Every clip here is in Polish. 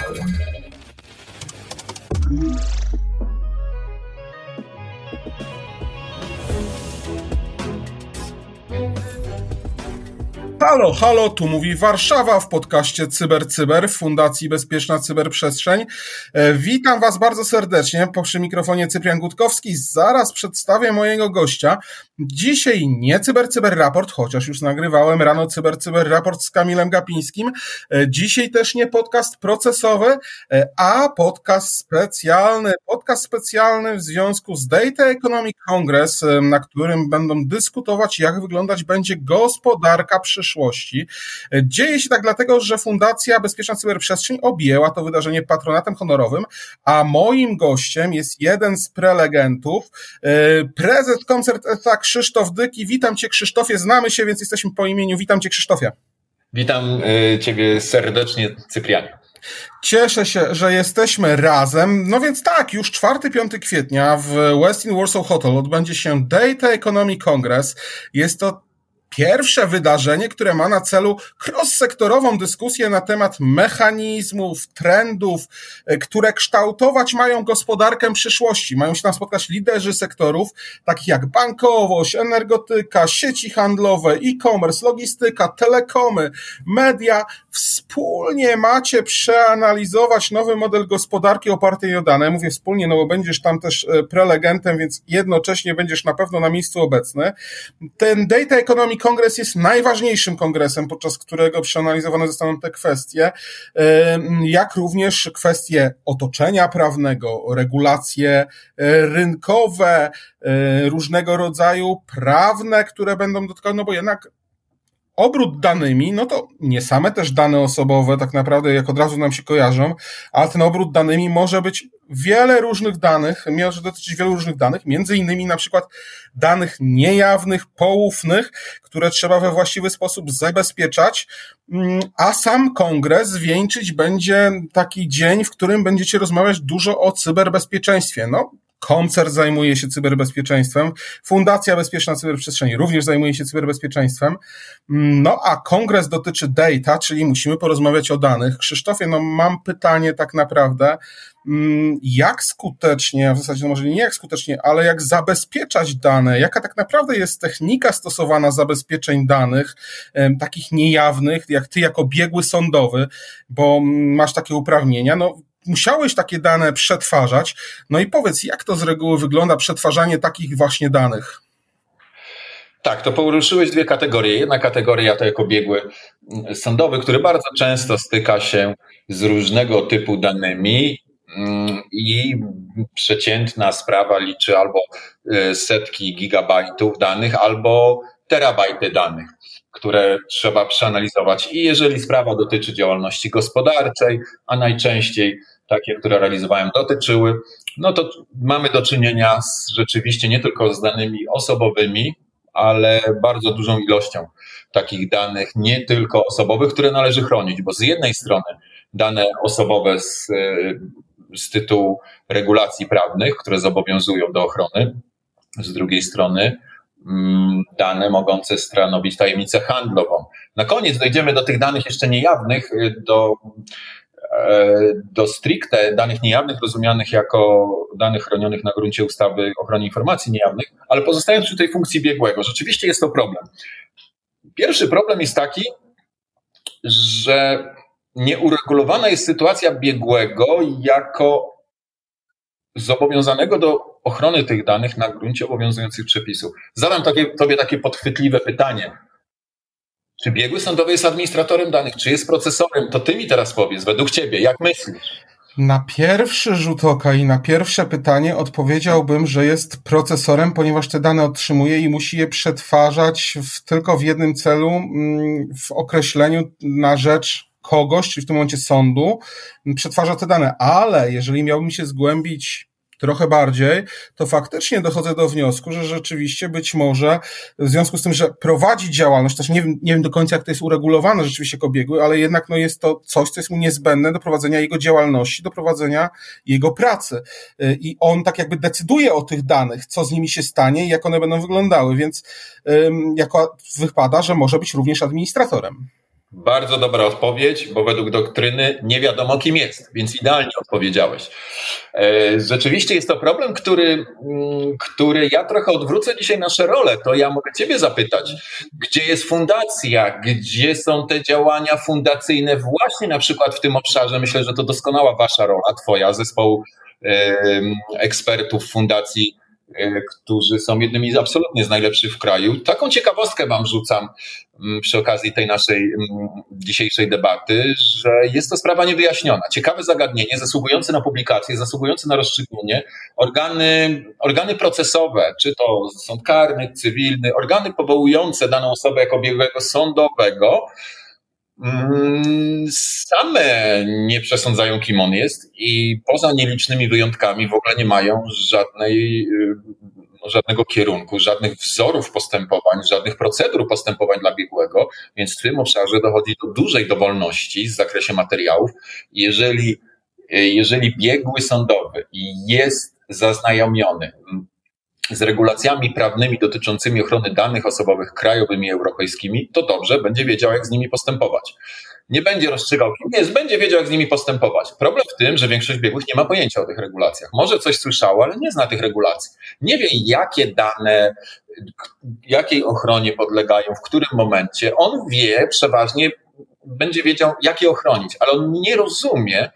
Thank you. Halo, halo, tu mówi Warszawa w podcaście Cyber Cyber Fundacji Bezpieczna Cyberprzestrzeń. E, witam Was bardzo serdecznie. Po przy mikrofonie Cyprian Gutkowski. Zaraz przedstawię mojego gościa. Dzisiaj nie Cyber Cyber Raport, chociaż już nagrywałem rano Cyber Cyber Raport z Kamilem Gapińskim. E, dzisiaj też nie podcast procesowy, e, a podcast specjalny. Podcast specjalny w związku z Data Economic Congress, na którym będą dyskutować, jak wyglądać będzie gospodarka przyszłości przyszłości. Dzieje się tak dlatego, że Fundacja Bezpieczna Cyberprzestrzeń objęła to wydarzenie patronatem honorowym, a moim gościem jest jeden z prelegentów, e, prezes koncert ETA Krzysztof Dyki. Witam Cię Krzysztofie, znamy się, więc jesteśmy po imieniu. Witam Cię Krzysztofie. Witam e, Ciebie serdecznie, Cyprianie. Cieszę się, że jesteśmy razem. No więc tak, już 4-5 kwietnia w Westin Warsaw Hotel odbędzie się Data Economy Congress. Jest to pierwsze wydarzenie, które ma na celu cross-sektorową dyskusję na temat mechanizmów, trendów, e, które kształtować mają gospodarkę przyszłości. Mają się tam spotkać liderzy sektorów, takich jak bankowość, energetyka, sieci handlowe, e-commerce, logistyka, telekomy, media. Wspólnie macie przeanalizować nowy model gospodarki opartej o dane. Mówię wspólnie, no bo będziesz tam też e, prelegentem, więc jednocześnie będziesz na pewno na miejscu obecny. Ten Data Economy kongres jest najważniejszym kongresem, podczas którego przeanalizowane zostaną te kwestie, jak również kwestie otoczenia prawnego, regulacje e, rynkowe, e, różnego rodzaju prawne, które będą dotykały, no bo jednak obrót danymi, no to nie same też dane osobowe tak naprawdę jak od razu nam się kojarzą, ale ten obrót danymi może być wiele różnych danych, może dotyczyć wielu różnych danych, między innymi na przykład danych niejawnych, poufnych, które trzeba we właściwy sposób zabezpieczać, mm, a sam kongres wieńczyć będzie taki dzień, w którym będziecie rozmawiać dużo o cyberbezpieczeństwie. No, Koncert zajmuje się cyberbezpieczeństwem, Fundacja Bezpieczna Cyberprzestrzeni również zajmuje się cyberbezpieczeństwem. No a kongres dotyczy data, czyli musimy porozmawiać o danych. Krzysztofie, no mam pytanie tak naprawdę, mm, jak skutecznie, w zasadzie no może nie jak skutecznie, ale jak zabezpieczać dane, jaka tak naprawdę jest technika stosowana zabezpieczeń danych, takich niejawnych, jak ty jako biegły sądowy, bo masz takie uprawnienia, no musiałeś takie dane przetwarzać. No i powiedz, jak to z reguły wygląda przetwarzanie takich właśnie danych? Tak, to poruszyłeś dwie kategorie. Jedna kategoria to jako biegły sądowy, który bardzo często styka się z różnego typu danymi mm, i przeciętna sprawa liczy albo e, setki gigabajtów danych, albo terabajty danych, które trzeba przeanalizować. I jeżeli sprawa dotyczy działalności gospodarczej, a najczęściej takie, które realizowałem, dotyczyły, no to mamy do czynienia z, rzeczywiście nie tylko z danymi osobowymi, ale bardzo dużą ilością takich danych, nie tylko osobowych, które należy chronić, bo z jednej strony dane osobowe z, z tytułu regulacji prawnych, które zobowiązują do ochrony, z drugiej strony mm, dane mogące stanowić tajemnicę handlową. Na koniec dojdziemy do tych danych jeszcze niejawnych, do E, do stricte danych niejawnych, rozumianych jako danych chronionych na gruncie ustawy o ochronie informacji niejawnych, ale pozostając przy tej funkcji biegłego, rzeczywiście jest to problem. Pierwszy problem jest taki, że nieuregulowana jest sytuacja biegłego jako zobowiązanego do ochrony tych danych na gruncie obowiązujących przepisów. Zadam takie, tobie takie podchwytliwe pytanie. Czy biegły sądowy jest administratorem danych, czy jest procesorem? To ty mi teraz powiedz, według ciebie, jak myślisz? Na pierwszy rzut oka i na pierwsze pytanie odpowiedziałbym, że jest procesorem, ponieważ te dane otrzymuje i musi je przetwarzać w, tylko w jednym celu, mm, w określeniu na rzecz kogoś, czyli w tym momencie sądu, przetwarza te dane. Ale jeżeli miałbym się zgłębić trochę bardziej, to faktycznie dochodzę do wniosku, że rzeczywiście być może w związku z tym, że prowadzi działalność, też nie wiem, nie wiem do końca, jak to jest uregulowane rzeczywiście jako biegły, ale jednak no, jest to coś, co jest mu niezbędne do prowadzenia jego działalności, do prowadzenia jego pracy. I on tak jakby decyduje o tych danych, co z nimi się stanie i jak one będą wyglądały, więc jako wypada, że może być również administratorem. Bardzo dobra odpowiedź, bo według doktryny nie wiadomo kim jest, więc idealnie odpowiedziałeś. E, rzeczywiście jest to problem, który, mm, który ja trochę odwrócę dzisiaj nasze role. To ja mogę Ciebie zapytać, gdzie jest fundacja, gdzie są te działania fundacyjne właśnie na przykład w tym obszarze? Myślę, że to doskonała Wasza rola, Twoja, zespołu ekspertów fundacji którzy są jednymi z absolutnie z najlepszych w kraju. Taką ciekawostkę Wam rzucam mm, przy okazji tej naszej mm, dzisiejszej debaty, że jest to sprawa niewyjaśniona. Ciekawe zagadnienie, zasługujące na publikację, zasługujące na rozstrzygnięcie. Organy, organy procesowe, czy to sąd karny, cywilny, organy powołujące daną osobę jako biegłego sądowego, same nie przesądzają, kim on jest i poza nielicznymi wyjątkami w ogóle nie mają żadnej, y, żadnego kierunku, żadnych wzorów postępowań, żadnych procedur postępowań dla biegłego, więc w tym obszarze dochodzi do dużej dowolności w zakresie materiałów. Jeżeli, y, jeżeli biegły sądowy jest zaznajomiony z regulacjami prawnymi dotyczącymi ochrony danych osobowych krajowymi i europejskimi, to dobrze, będzie wiedział, jak z nimi postępować. Nie będzie rozstrzygał, kim jest, będzie wiedział, jak z nimi postępować. Problem w tym, że większość biegłych nie ma pojęcia o tych regulacjach. Może coś słyszało, ale nie zna tych regulacji. Nie wie, jakie dane, jakiej ochronie podlegają, w którym momencie. On wie przeważnie, będzie wiedział, jak je ochronić, ale on nie rozumie,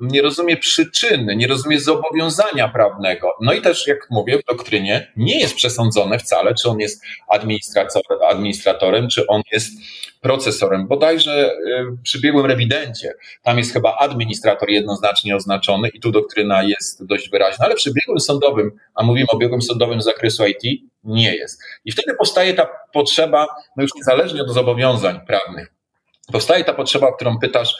nie rozumie przyczyny, nie rozumie zobowiązania prawnego. No i też, jak mówię, w doktrynie nie jest przesądzone wcale, czy on jest administratorem, czy on jest procesorem. Bodajże przy biegłym rewidencie, tam jest chyba administrator jednoznacznie oznaczony i tu doktryna jest dość wyraźna, ale przy biegłym sądowym, a mówimy o biegłym sądowym z zakresu IT, nie jest. I wtedy powstaje ta potrzeba, no już niezależnie od zobowiązań prawnych, powstaje ta potrzeba, o którą pytasz,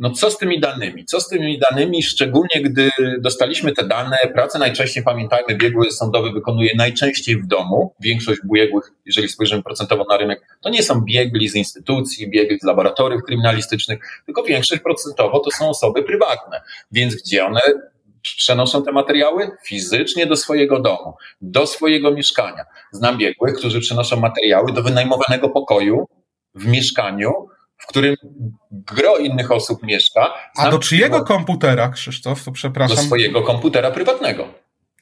no co z tymi danymi? Co z tymi danymi, szczególnie gdy dostaliśmy te dane, pracę najczęściej, pamiętajmy, biegły sądowy wykonuje najczęściej w domu. Większość biegłych, jeżeli spojrzymy procentowo na rynek, to nie są biegli z instytucji, biegli z laboratoriów kryminalistycznych, tylko większość procentowo to są osoby prywatne. Więc gdzie one przenoszą te materiały fizycznie do swojego domu, do swojego mieszkania. Znam biegłych, którzy przenoszą materiały do wynajmowanego pokoju w mieszkaniu, w którym gro innych osób mieszka. A do czyjego komputera, Krzysztof? To przepraszam. Do swojego komputera prywatnego.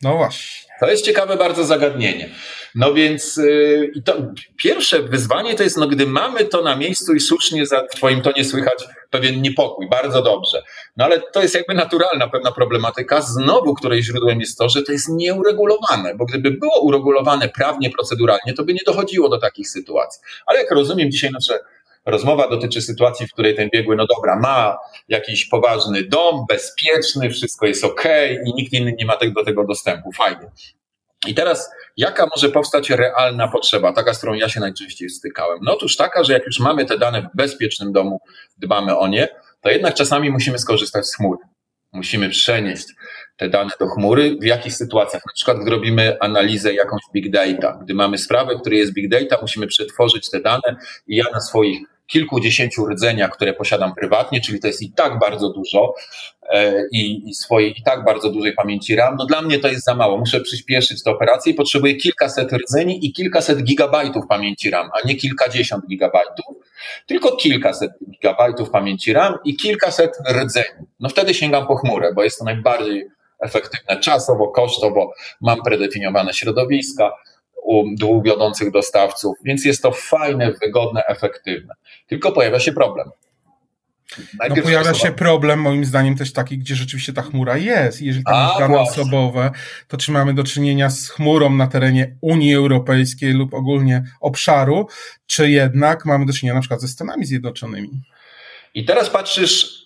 No właśnie. To jest ciekawe bardzo zagadnienie. No więc yy, to pierwsze wyzwanie to jest, no gdy mamy to na miejscu i słusznie za, w Twoim tonie słychać pewien niepokój, bardzo dobrze. No ale to jest jakby naturalna pewna problematyka, znowu której źródłem jest to, że to jest nieuregulowane, bo gdyby było uregulowane prawnie, proceduralnie, to by nie dochodziło do takich sytuacji. Ale jak rozumiem dzisiaj nasze Rozmowa dotyczy sytuacji, w której ten biegły, no dobra, ma jakiś poważny dom, bezpieczny, wszystko jest ok i nikt inny nie ma do tego dostępu. Fajnie. I teraz, jaka może powstać realna potrzeba, taka, z którą ja się najczęściej stykałem? No otóż taka, że jak już mamy te dane w bezpiecznym domu, dbamy o nie, to jednak czasami musimy skorzystać z chmury. Musimy przenieść te dane do chmury. W jakich sytuacjach? Na przykład, gdy robimy analizę jakąś big data, gdy mamy sprawę, w której jest big data, musimy przetworzyć te dane i ja na swoich kilkudziesięciu rdzeniach, które posiadam prywatnie, czyli to jest i tak bardzo dużo e, i, i swojej i tak bardzo dużej pamięci RAM, no dla mnie to jest za mało. Muszę przyspieszyć tę operację i potrzebuję kilkaset rdzeni i kilkaset gigabajtów pamięci RAM, a nie kilkadziesiąt gigabajtów, tylko kilkaset gigabajtów pamięci RAM i kilkaset rdzeni. No wtedy sięgam po chmurę, bo jest to najbardziej efektywne czasowo, kosztowo, mam predefiniowane środowiska, u dwóch wiodących dostawców, więc jest to fajne, wygodne, efektywne. Tylko pojawia się problem. no pojawia się problem, moim zdaniem, też taki, gdzie rzeczywiście ta chmura jest. Jeżeli tam jest dane osobowe, to czy mamy do czynienia z chmurą na terenie Unii Europejskiej lub ogólnie obszaru, czy jednak mamy do czynienia na przykład ze Stanami Zjednoczonymi? I teraz patrzysz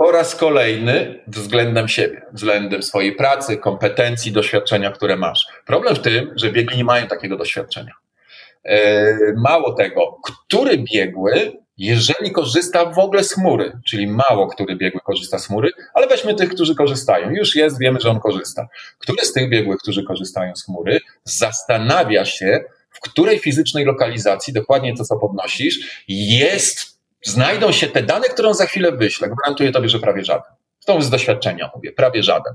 po raz kolejny względem siebie, względem swojej pracy, kompetencji, doświadczenia, które masz. Problem w tym, że biegli nie mają takiego doświadczenia. E, mało tego, który biegły, jeżeli korzysta w ogóle z chmury, czyli mało który biegły korzysta z chmury, ale weźmy tych, którzy korzystają. Już jest, wiemy, że on korzysta. Który z tych biegłych, którzy korzystają z chmury, zastanawia się, w której fizycznej lokalizacji, dokładnie to, co podnosisz, jest znajdą się te dane, które on za chwilę wyśle. Gwarantuję tobie, że prawie żaden. To z doświadczenia mówię, prawie żaden.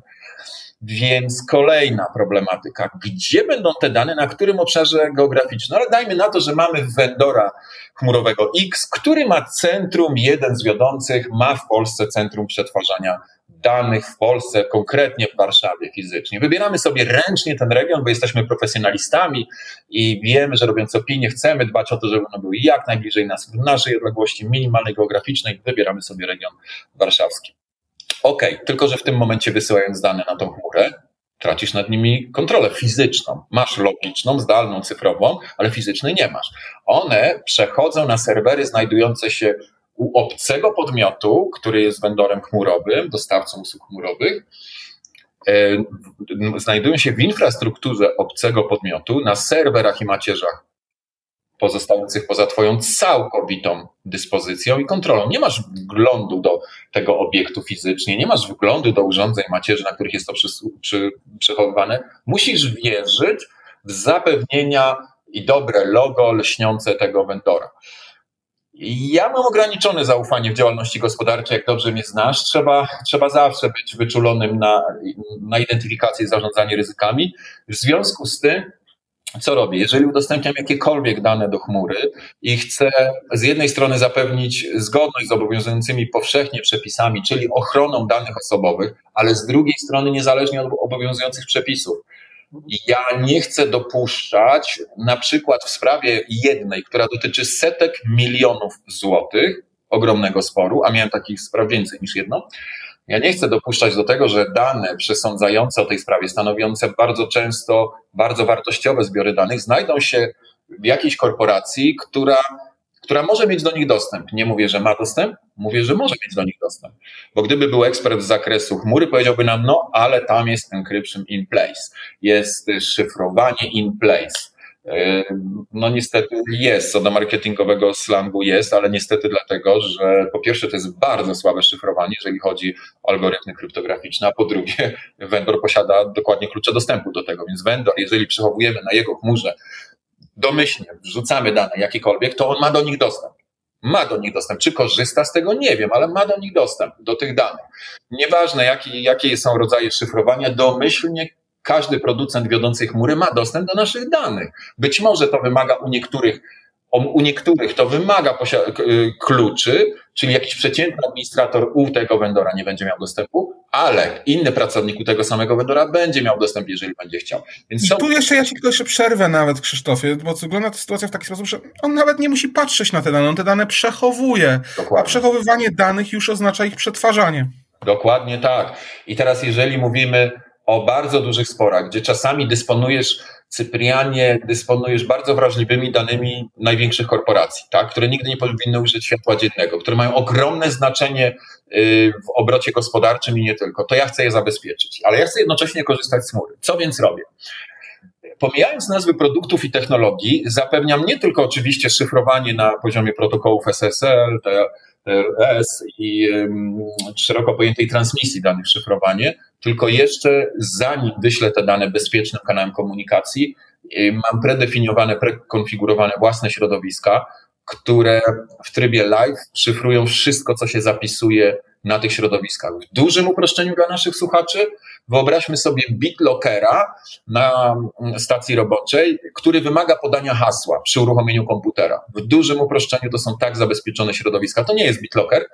Więc kolejna problematyka, gdzie będą te dane, na którym obszarze geograficznym? No ale dajmy na to, że mamy vendora chmurowego X, który ma centrum, jeden z wiodących, ma w Polsce centrum przetwarzania danych w Polsce, konkretnie w Warszawie fizycznie. Wybieramy sobie ręcznie ten region, bo jesteśmy profesjonalistami i wiemy, że robiąc opinię, chcemy dbać o to, żeby one były jak najbliżej nas w naszej odległości minimalnej geograficznej. Wybieramy sobie region warszawski. OK, tylko że w tym momencie wysyłając dane na tą chmurę, tracisz nad nimi kontrolę fizyczną. Masz logiczną, zdalną, cyfrową, ale fizycznej nie masz. One przechodzą na serwery znajdujące się u obcego podmiotu, który jest vendorem chmurowym, dostawcą usług chmurowych, e, znajdują się w infrastrukturze obcego podmiotu, na serwerach i macierzach pozostających poza Twoją całkowitą dyspozycją i kontrolą. Nie masz wglądu do tego obiektu fizycznie, nie masz wglądu do urządzeń macierzy, na których jest to przy, przy, przechowywane. Musisz wierzyć w zapewnienia i dobre logo lśniące tego vendora. Ja mam ograniczone zaufanie w działalności gospodarczej, jak dobrze mnie znasz. Trzeba, trzeba zawsze być wyczulonym na, na identyfikację i zarządzanie ryzykami. W związku z tym, co robię? Jeżeli udostępniam jakiekolwiek dane do chmury i chcę z jednej strony zapewnić zgodność z obowiązującymi powszechnie przepisami, czyli ochroną danych osobowych, ale z drugiej strony niezależnie od obowiązujących przepisów. Ja nie chcę dopuszczać, na przykład w sprawie jednej, która dotyczy setek milionów złotych, ogromnego sporu, a miałem takich spraw więcej niż jedną, ja nie chcę dopuszczać do tego, że dane przesądzające o tej sprawie, stanowiące bardzo często bardzo wartościowe zbiory danych, znajdą się w jakiejś korporacji, która, która może mieć do nich dostęp. Nie mówię, że ma dostęp, mówię, że może mieć do nich dostęp. Bo gdyby był ekspert z zakresu chmury, powiedziałby nam, no ale tam jest encryption in place, jest szyfrowanie in place no niestety jest, co do marketingowego slangu jest, ale niestety dlatego, że po pierwsze to jest bardzo słabe szyfrowanie, jeżeli chodzi o algorytmy kryptograficzne, a po drugie vendor posiada dokładnie klucze dostępu do tego, więc vendor, jeżeli przechowujemy na jego chmurze domyślnie, wrzucamy dane jakiekolwiek, to on ma do nich dostęp. Ma do nich dostęp. Czy korzysta z tego? Nie wiem, ale ma do nich dostęp, do tych danych. Nieważne, jakie, jakie są rodzaje szyfrowania, domyślnie każdy producent wiodącej chmury ma dostęp do naszych danych. Być może to wymaga u niektórych, u niektórych to wymaga kluczy, czyli jakiś przeciętny administrator u tego vendora nie będzie miał dostępu, ale inny pracownik u tego samego vendora będzie miał dostęp, jeżeli będzie chciał. Więc są... I tu jeszcze ja ci tylko jeszcze przerwę nawet, Krzysztofie, bo wygląda ta sytuacja w taki sposób, że on nawet nie musi patrzeć na te dane, on te dane przechowuje, Dokładnie. a przechowywanie danych już oznacza ich przetwarzanie. Dokładnie tak. I teraz jeżeli mówimy o bardzo dużych sporach, gdzie czasami dysponujesz, Cyprianie, dysponujesz bardzo wrażliwymi danymi największych korporacji, tak, które nigdy nie powinny użyć światła dziennego, które mają ogromne znaczenie y, w obrocie gospodarczym i nie tylko. To ja chcę je zabezpieczyć, ale ja chcę jednocześnie korzystać z chmury. Co więc robię? Pomijając nazwy produktów i technologii, zapewniam nie tylko oczywiście szyfrowanie na poziomie protokołów SSL, TLS i szeroko pojętej transmisji danych szyfrowanie, tylko jeszcze zanim wyślę te dane bezpiecznym kanałem komunikacji, mam predefiniowane, prekonfigurowane własne środowiska, które w trybie live szyfrują wszystko, co się zapisuje na tych środowiskach. W dużym uproszczeniu dla naszych słuchaczy, wyobraźmy sobie BitLockera na stacji roboczej, który wymaga podania hasła przy uruchomieniu komputera. W dużym uproszczeniu to są tak zabezpieczone środowiska. To nie jest BitLocker,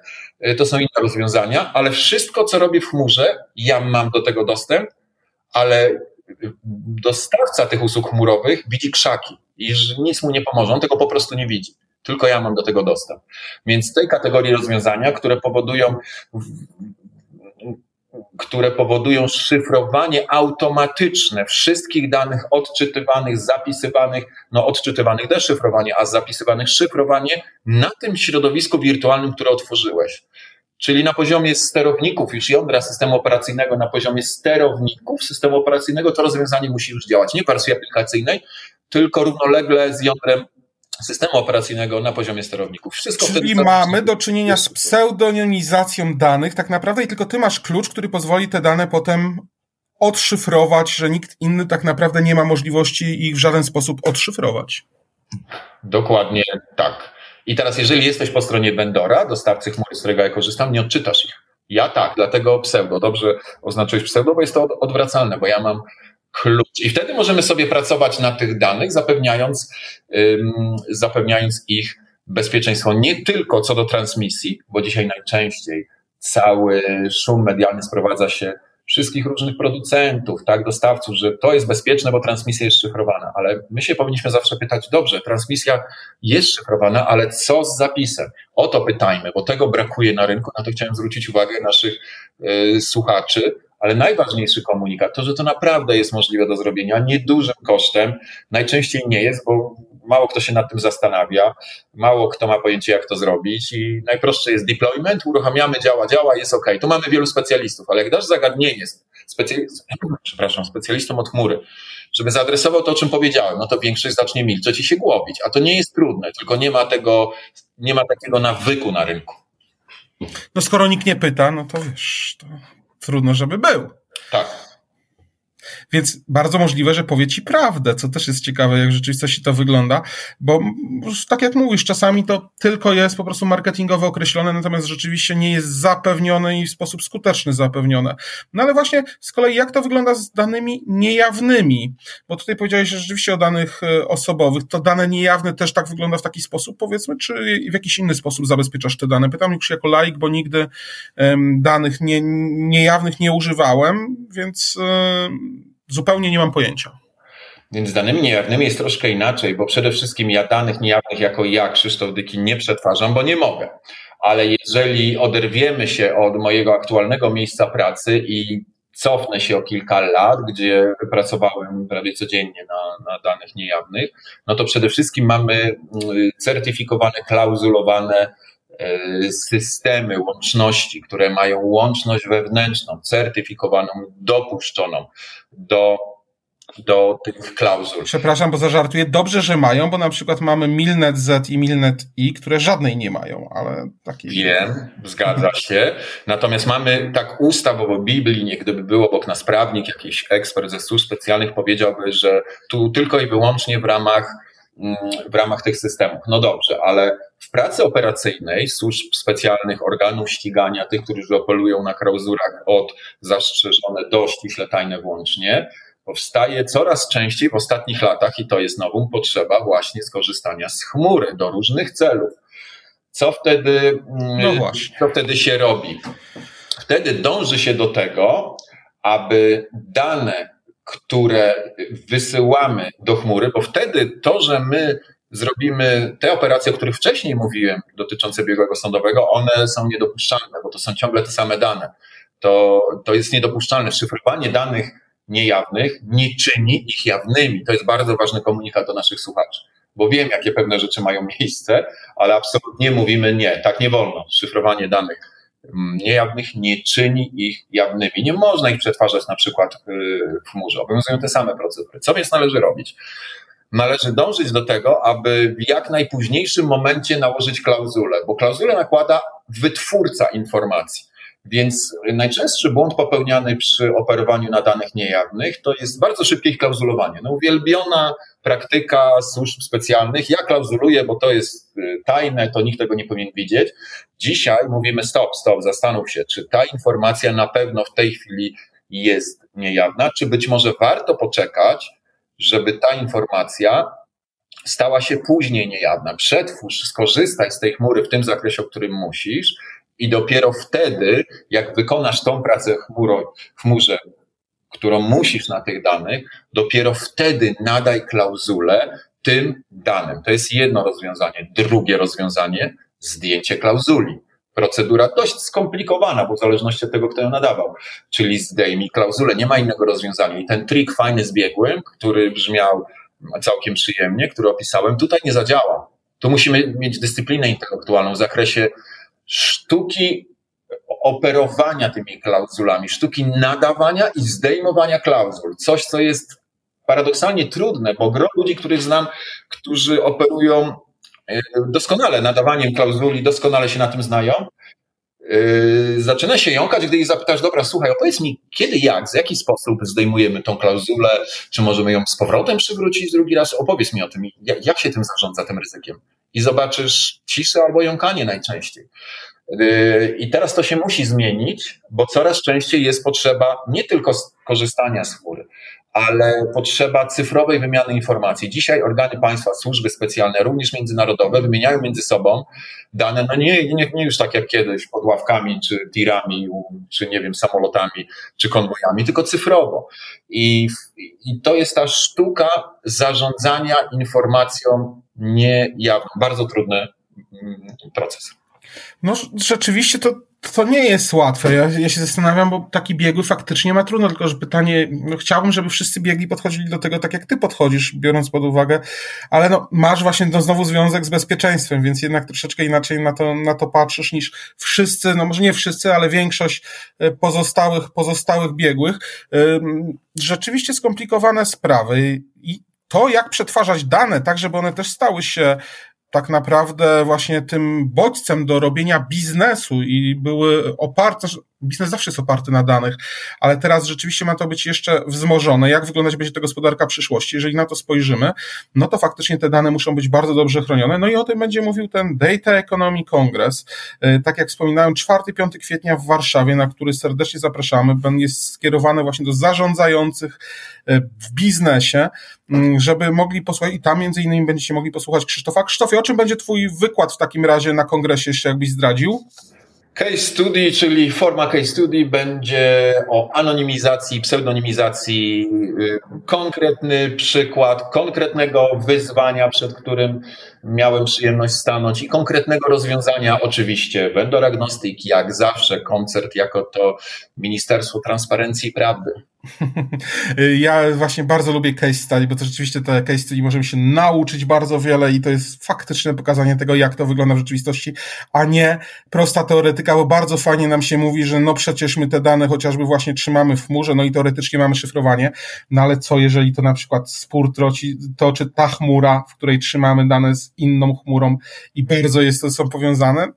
y, to są inne rozwiązania, ale wszystko, co robię w chmurze, ja mam do tego dostęp, ale dostawca tych usług chmurowych widzi krzaki i nic mu nie pomoże, on tego po prostu nie widzi. Tylko ja mam do tego dostęp. Więc tej kategorii rozwiązania, które powodują które powodują szyfrowanie automatyczne wszystkich danych odczytywanych, zapisywanych, no odczytywanych deszyfrowanie, a zapisywanych szyfrowanie na tym środowisku wirtualnym, które otworzyłeś. Czyli na poziomie sterowników już jądra systemu operacyjnego, na poziomie sterowników systemu operacyjnego to rozwiązanie musi już działać. Nie w wersji aplikacyjnej, tylko równolegle z jądrem systemu operacyjnego na poziomie sterowników. Wszystko Czyli mamy do czynienia z pseudonimizacją danych tak naprawdę i tylko ty masz klucz, który pozwoli te dane potem odszyfrować, że nikt inny tak naprawdę nie ma możliwości ich w żaden sposób odszyfrować. Dokładnie tak. I teraz, jeżeli jesteś po stronie vendora, dostawcy chmury, z którego ja korzystam, nie odczytasz ich. Ja tak, dlatego pseudo. Dobrze oznaczyłeś pseudo, bo jest to odwracalne, bo ja mam klucz. I wtedy możemy sobie pracować na tych danych, zapewniając, zapewniając ich bezpieczeństwo nie tylko co do transmisji, bo dzisiaj najczęściej cały szum medialny sprowadza się wszystkich różnych producentów, tak, dostawców, że to jest bezpieczne, bo transmisja jest szyfrowana, ale my się powinniśmy zawsze pytać, dobrze, transmisja jest szyfrowana, ale co z zapisem? O to pytajmy, bo tego brakuje na rynku, na to chciałem zwrócić uwagę naszych y, słuchaczy, ale najważniejszy komunikat to, że to naprawdę jest możliwe do zrobienia niedużym kosztem. Najczęściej nie jest, bo mało kto się nad tym zastanawia, mało kto ma pojęcie, jak to zrobić i najprostszy jest deployment, uruchamiamy, działa, działa, jest ok. Tu mamy wielu specjalistów, ale jak dasz zagadnienie przepraszam, specjalistom od chmury, żeby zaadresował to, o czym powiedziałem, no to większość zacznie milczeć i się głowić, a to nie jest trudne, tylko nie ma tego, nie ma takiego nawyku na rynku. No skoro nikt nie pyta, no to wiesz, to trudno, żeby był. Więc bardzo możliwe, że powie ci prawdę, co też jest ciekawe, jak w rzeczywistości to wygląda, bo tak jak mówisz, czasami to tylko jest po prostu marketingowo określone, natomiast rzeczywiście nie jest zapewnione i w sposób skuteczny zapewnione. No ale właśnie z kolei jak to wygląda z danymi niejawnymi? Bo tutaj powiedziałeś rzeczywiście o danych e, osobowych, to dane niejawne też tak wygląda w taki sposób, powiedzmy, czy w jakiś inny sposób zabezpieczasz te dane? Pytam już jako laik, bo nigdy um, danych nie, niejawnych nie używałem, więc um, Zupełnie nie mam pojęcia. Więc z danymi niejawnymi jest troszkę inaczej, bo przede wszystkim ja danych niejawnych jako ja, Krzysztof Dyki, nie przetwarzam, bo nie mogę. Ale jeżeli oderwiemy się od mojego aktualnego miejsca pracy i cofnę się o kilka lat, gdzie pracowałem prawie codziennie na, na danych niejawnych, no to przede wszystkim mamy mm, certyfikowane, klauzulowane systemy łączności, które mają łączność wewnętrzną, certyfikowaną, dopuszczoną do, do tych klauzul. Przepraszam, bo zażartuję. Dobrze, że mają, bo na przykład mamy Milnet Z i Milnet I, które żadnej nie mają, ale takie. Wiem, zgadza się. Natomiast mamy tak ustawowo Biblii, nie gdyby był obok nas prawnik, jakiś ekspert ze służb specjalnych powiedziałby, że tu tylko i wyłącznie w ramach w ramach tych systemów. No dobrze, ale w pracy operacyjnej służb specjalnych, organów ścigania, tych, którzy operują na klauzurach od zastrzeżone do ściśle tajne włącznie, powstaje coraz częściej w ostatnich latach, i to jest nową, potrzeba właśnie skorzystania z chmury do różnych celów. Co wtedy, no co wtedy się robi? Wtedy dąży się do tego, aby dane, które wysyłamy do chmury, bo wtedy to, że my zrobimy te operacje, o których wcześniej mówiłem, dotyczące biegłego sądowego, one są niedopuszczalne, bo to są ciągle te same dane. To, to jest niedopuszczalne. Szyfrowanie danych niejawnych nie czyni ich jawnymi. To jest bardzo ważny komunikat do naszych słuchaczy, bo wiem, jakie pewne rzeczy mają miejsce, ale absolutnie mówimy nie, tak nie wolno. Szyfrowanie danych niejawnych nie czyni ich jawnymi. Nie można ich przetwarzać na przykład w chmurze. Obowiązują te same procedury. Co więc należy robić? należy dążyć do tego, aby w jak najpóźniejszym momencie nałożyć klauzulę, bo klauzulę nakłada wytwórca informacji. Więc najczęstszy błąd popełniany przy operowaniu na danych niejawnych to jest bardzo szybkie ich klauzulowanie. No, uwielbiona praktyka służb specjalnych. Ja klauzuluję, bo to jest y, tajne, to nikt tego nie powinien widzieć. Dzisiaj mówimy stop, stop, zastanów się, czy ta informacja na pewno w tej chwili jest niejawna, czy być może warto poczekać, żeby ta informacja stała się później niejawna. Przetwórz, skorzystaj z tej chmury w tym zakresie, o którym musisz, i dopiero wtedy, jak wykonasz tą pracę chmurą, chmurze, którą musisz na tych danych, dopiero wtedy nadaj klauzulę tym danym. To jest jedno rozwiązanie. Drugie rozwiązanie, zdjęcie klauzuli. Procedura dość skomplikowana, bo w zależności od tego, kto ją nadawał. Czyli zdejmij klauzulę, nie ma innego rozwiązania. I ten trik fajny z biegłym, który brzmiał całkiem przyjemnie, który opisałem, tutaj nie zadziała. Tu musimy mieć dyscyplinę intelektualną w zakresie sztuki operowania tymi klauzulami, sztuki nadawania i zdejmowania klauzul. Coś, co jest paradoksalnie trudne, bo gro ludzi, których znam, którzy operują e, doskonale nadawaniem klauzuli, doskonale się na tym znają, e, zaczyna się jąkać, gdy ich zapytasz, dobra, słuchaj, opowiedz mi, kiedy, jak, w jaki sposób zdejmujemy tą klauzulę, czy możemy ją z powrotem przywrócić drugi raz, opowiedz mi o tym, jak, jak się tym zarządza, tym ryzykiem. I zobaczysz ciszę albo jąkanie najczęściej. Y, I teraz to się musi zmienić, bo coraz częściej jest potrzeba nie tylko korzystania z chmur, ale potrzeba cyfrowej wymiany informacji. Dzisiaj organy państwa, służby specjalne, również międzynarodowe, wymieniają między sobą dane, no nie, nie, nie już tak jak kiedyś, pod ławkami, czy tirami, czy nie wiem, samolotami, czy konwojami, tylko cyfrowo. I, I to jest ta sztuka zarządzania informacją niejawną. Bardzo trudny mm, proces. No rzeczywiście to, to nie jest łatwe. Ja, ja się zastanawiam, bo taki biegły faktycznie ma trudno, tylko że pytanie, no chciałbym, żeby wszyscy biegli podchodzili do tego tak jak ty podchodzisz, biorąc pod uwagę, ale no masz właśnie no, znowu związek z bezpieczeństwem, więc jednak troszeczkę inaczej na to, na to patrzysz niż wszyscy, no może nie wszyscy, ale większość e, pozostałych, pozostałych biegłych. Rzeczywiście skomplikowane sprawy i to, jak przetwarzać dane, tak żeby one też stały się tak naprawdę właśnie tym bodźcem do robienia biznesu i były oparte, biznes zawsze jest oparty na danych, ale teraz rzeczywiście ma to być jeszcze wzmożone. Jak wyglądać będzie ta gospodarka przyszłości? Jeżeli na to spojrzymy, no to faktycznie te dane muszą być bardzo dobrze chronione. No i o tym będzie mówił ten Data Economy Congress. E, tak jak wspominałem, 4-5 kwietnia w Warszawie, na który serdecznie zapraszamy, jest skierowany właśnie do zarządzających e, w biznesie, żeby mogli posłuchać i tam między innymi będziecie mogli posłuchać Krzysztofa. Krzysztofie, o czym będzie twój wykład w takim razie na kongresie, jeszcze jakbyś zdradził? Case study, czyli forma case study będzie o anonimizacji, pseudonimizacji, y, konkretny przykład konkretnego wyzwania, przed którym miałem przyjemność stanąć i konkretnego rozwiązania oczywiście. Vendor agnostyki, jak zawsze, koncert jako to Ministerstwo Transparencji i Prawdy. Ja właśnie bardzo lubię case study, bo to rzeczywiście te case study możemy się nauczyć bardzo wiele i to jest faktyczne pokazanie tego, jak to wygląda w rzeczywistości, a nie prosta teoretyka, bo bardzo fajnie nam się mówi, że no przecież my te dane chociażby właśnie trzymamy w chmurze, no i teoretycznie mamy szyfrowanie, no ale co jeżeli to na przykład spór troci, toczy ta chmura, w której trzymamy dane z inną chmurą i bardzo jest to są powiązane?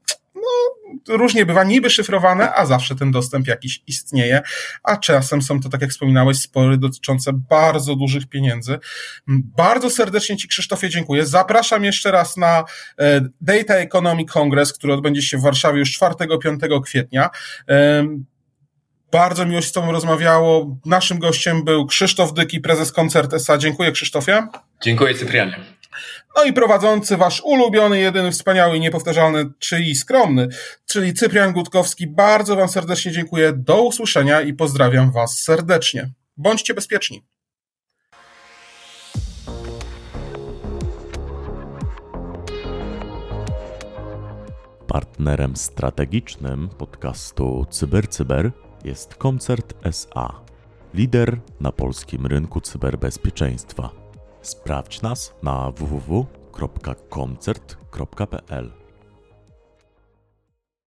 Różnie bywa, niby szyfrowane, a zawsze ten dostęp jakiś istnieje, a czasem są to, tak jak wspominałeś, spory dotyczące bardzo dużych pieniędzy. Bardzo serdecznie Ci, Krzysztofie, dziękuję. Zapraszam jeszcze raz na e, Data Economy Congress, który odbędzie się w Warszawie już 4-5 kwietnia. Bardzo miło się z Tobą rozmawiało. Naszym gościem był Krzysztof Dyki, prezes Koncert SA. Dziękuję, Krzysztofie. Dziękuję, Cyprianie. No i prowadzący wasz ulubiony, jedyny, wspaniały niepowtarzalny, czyli skromny, czyli Cyprian Gutkowski. Bardzo wam serdecznie dziękuję. Do usłyszenia i pozdrawiam was serdecznie. Bądźcie bezpieczni. Partnerem strategicznym podcastu CyberCyber jest Koncert SA, lider na polskim rynku cyberbezpieczeństwa. Sprawdź nas na www.koncert.pl.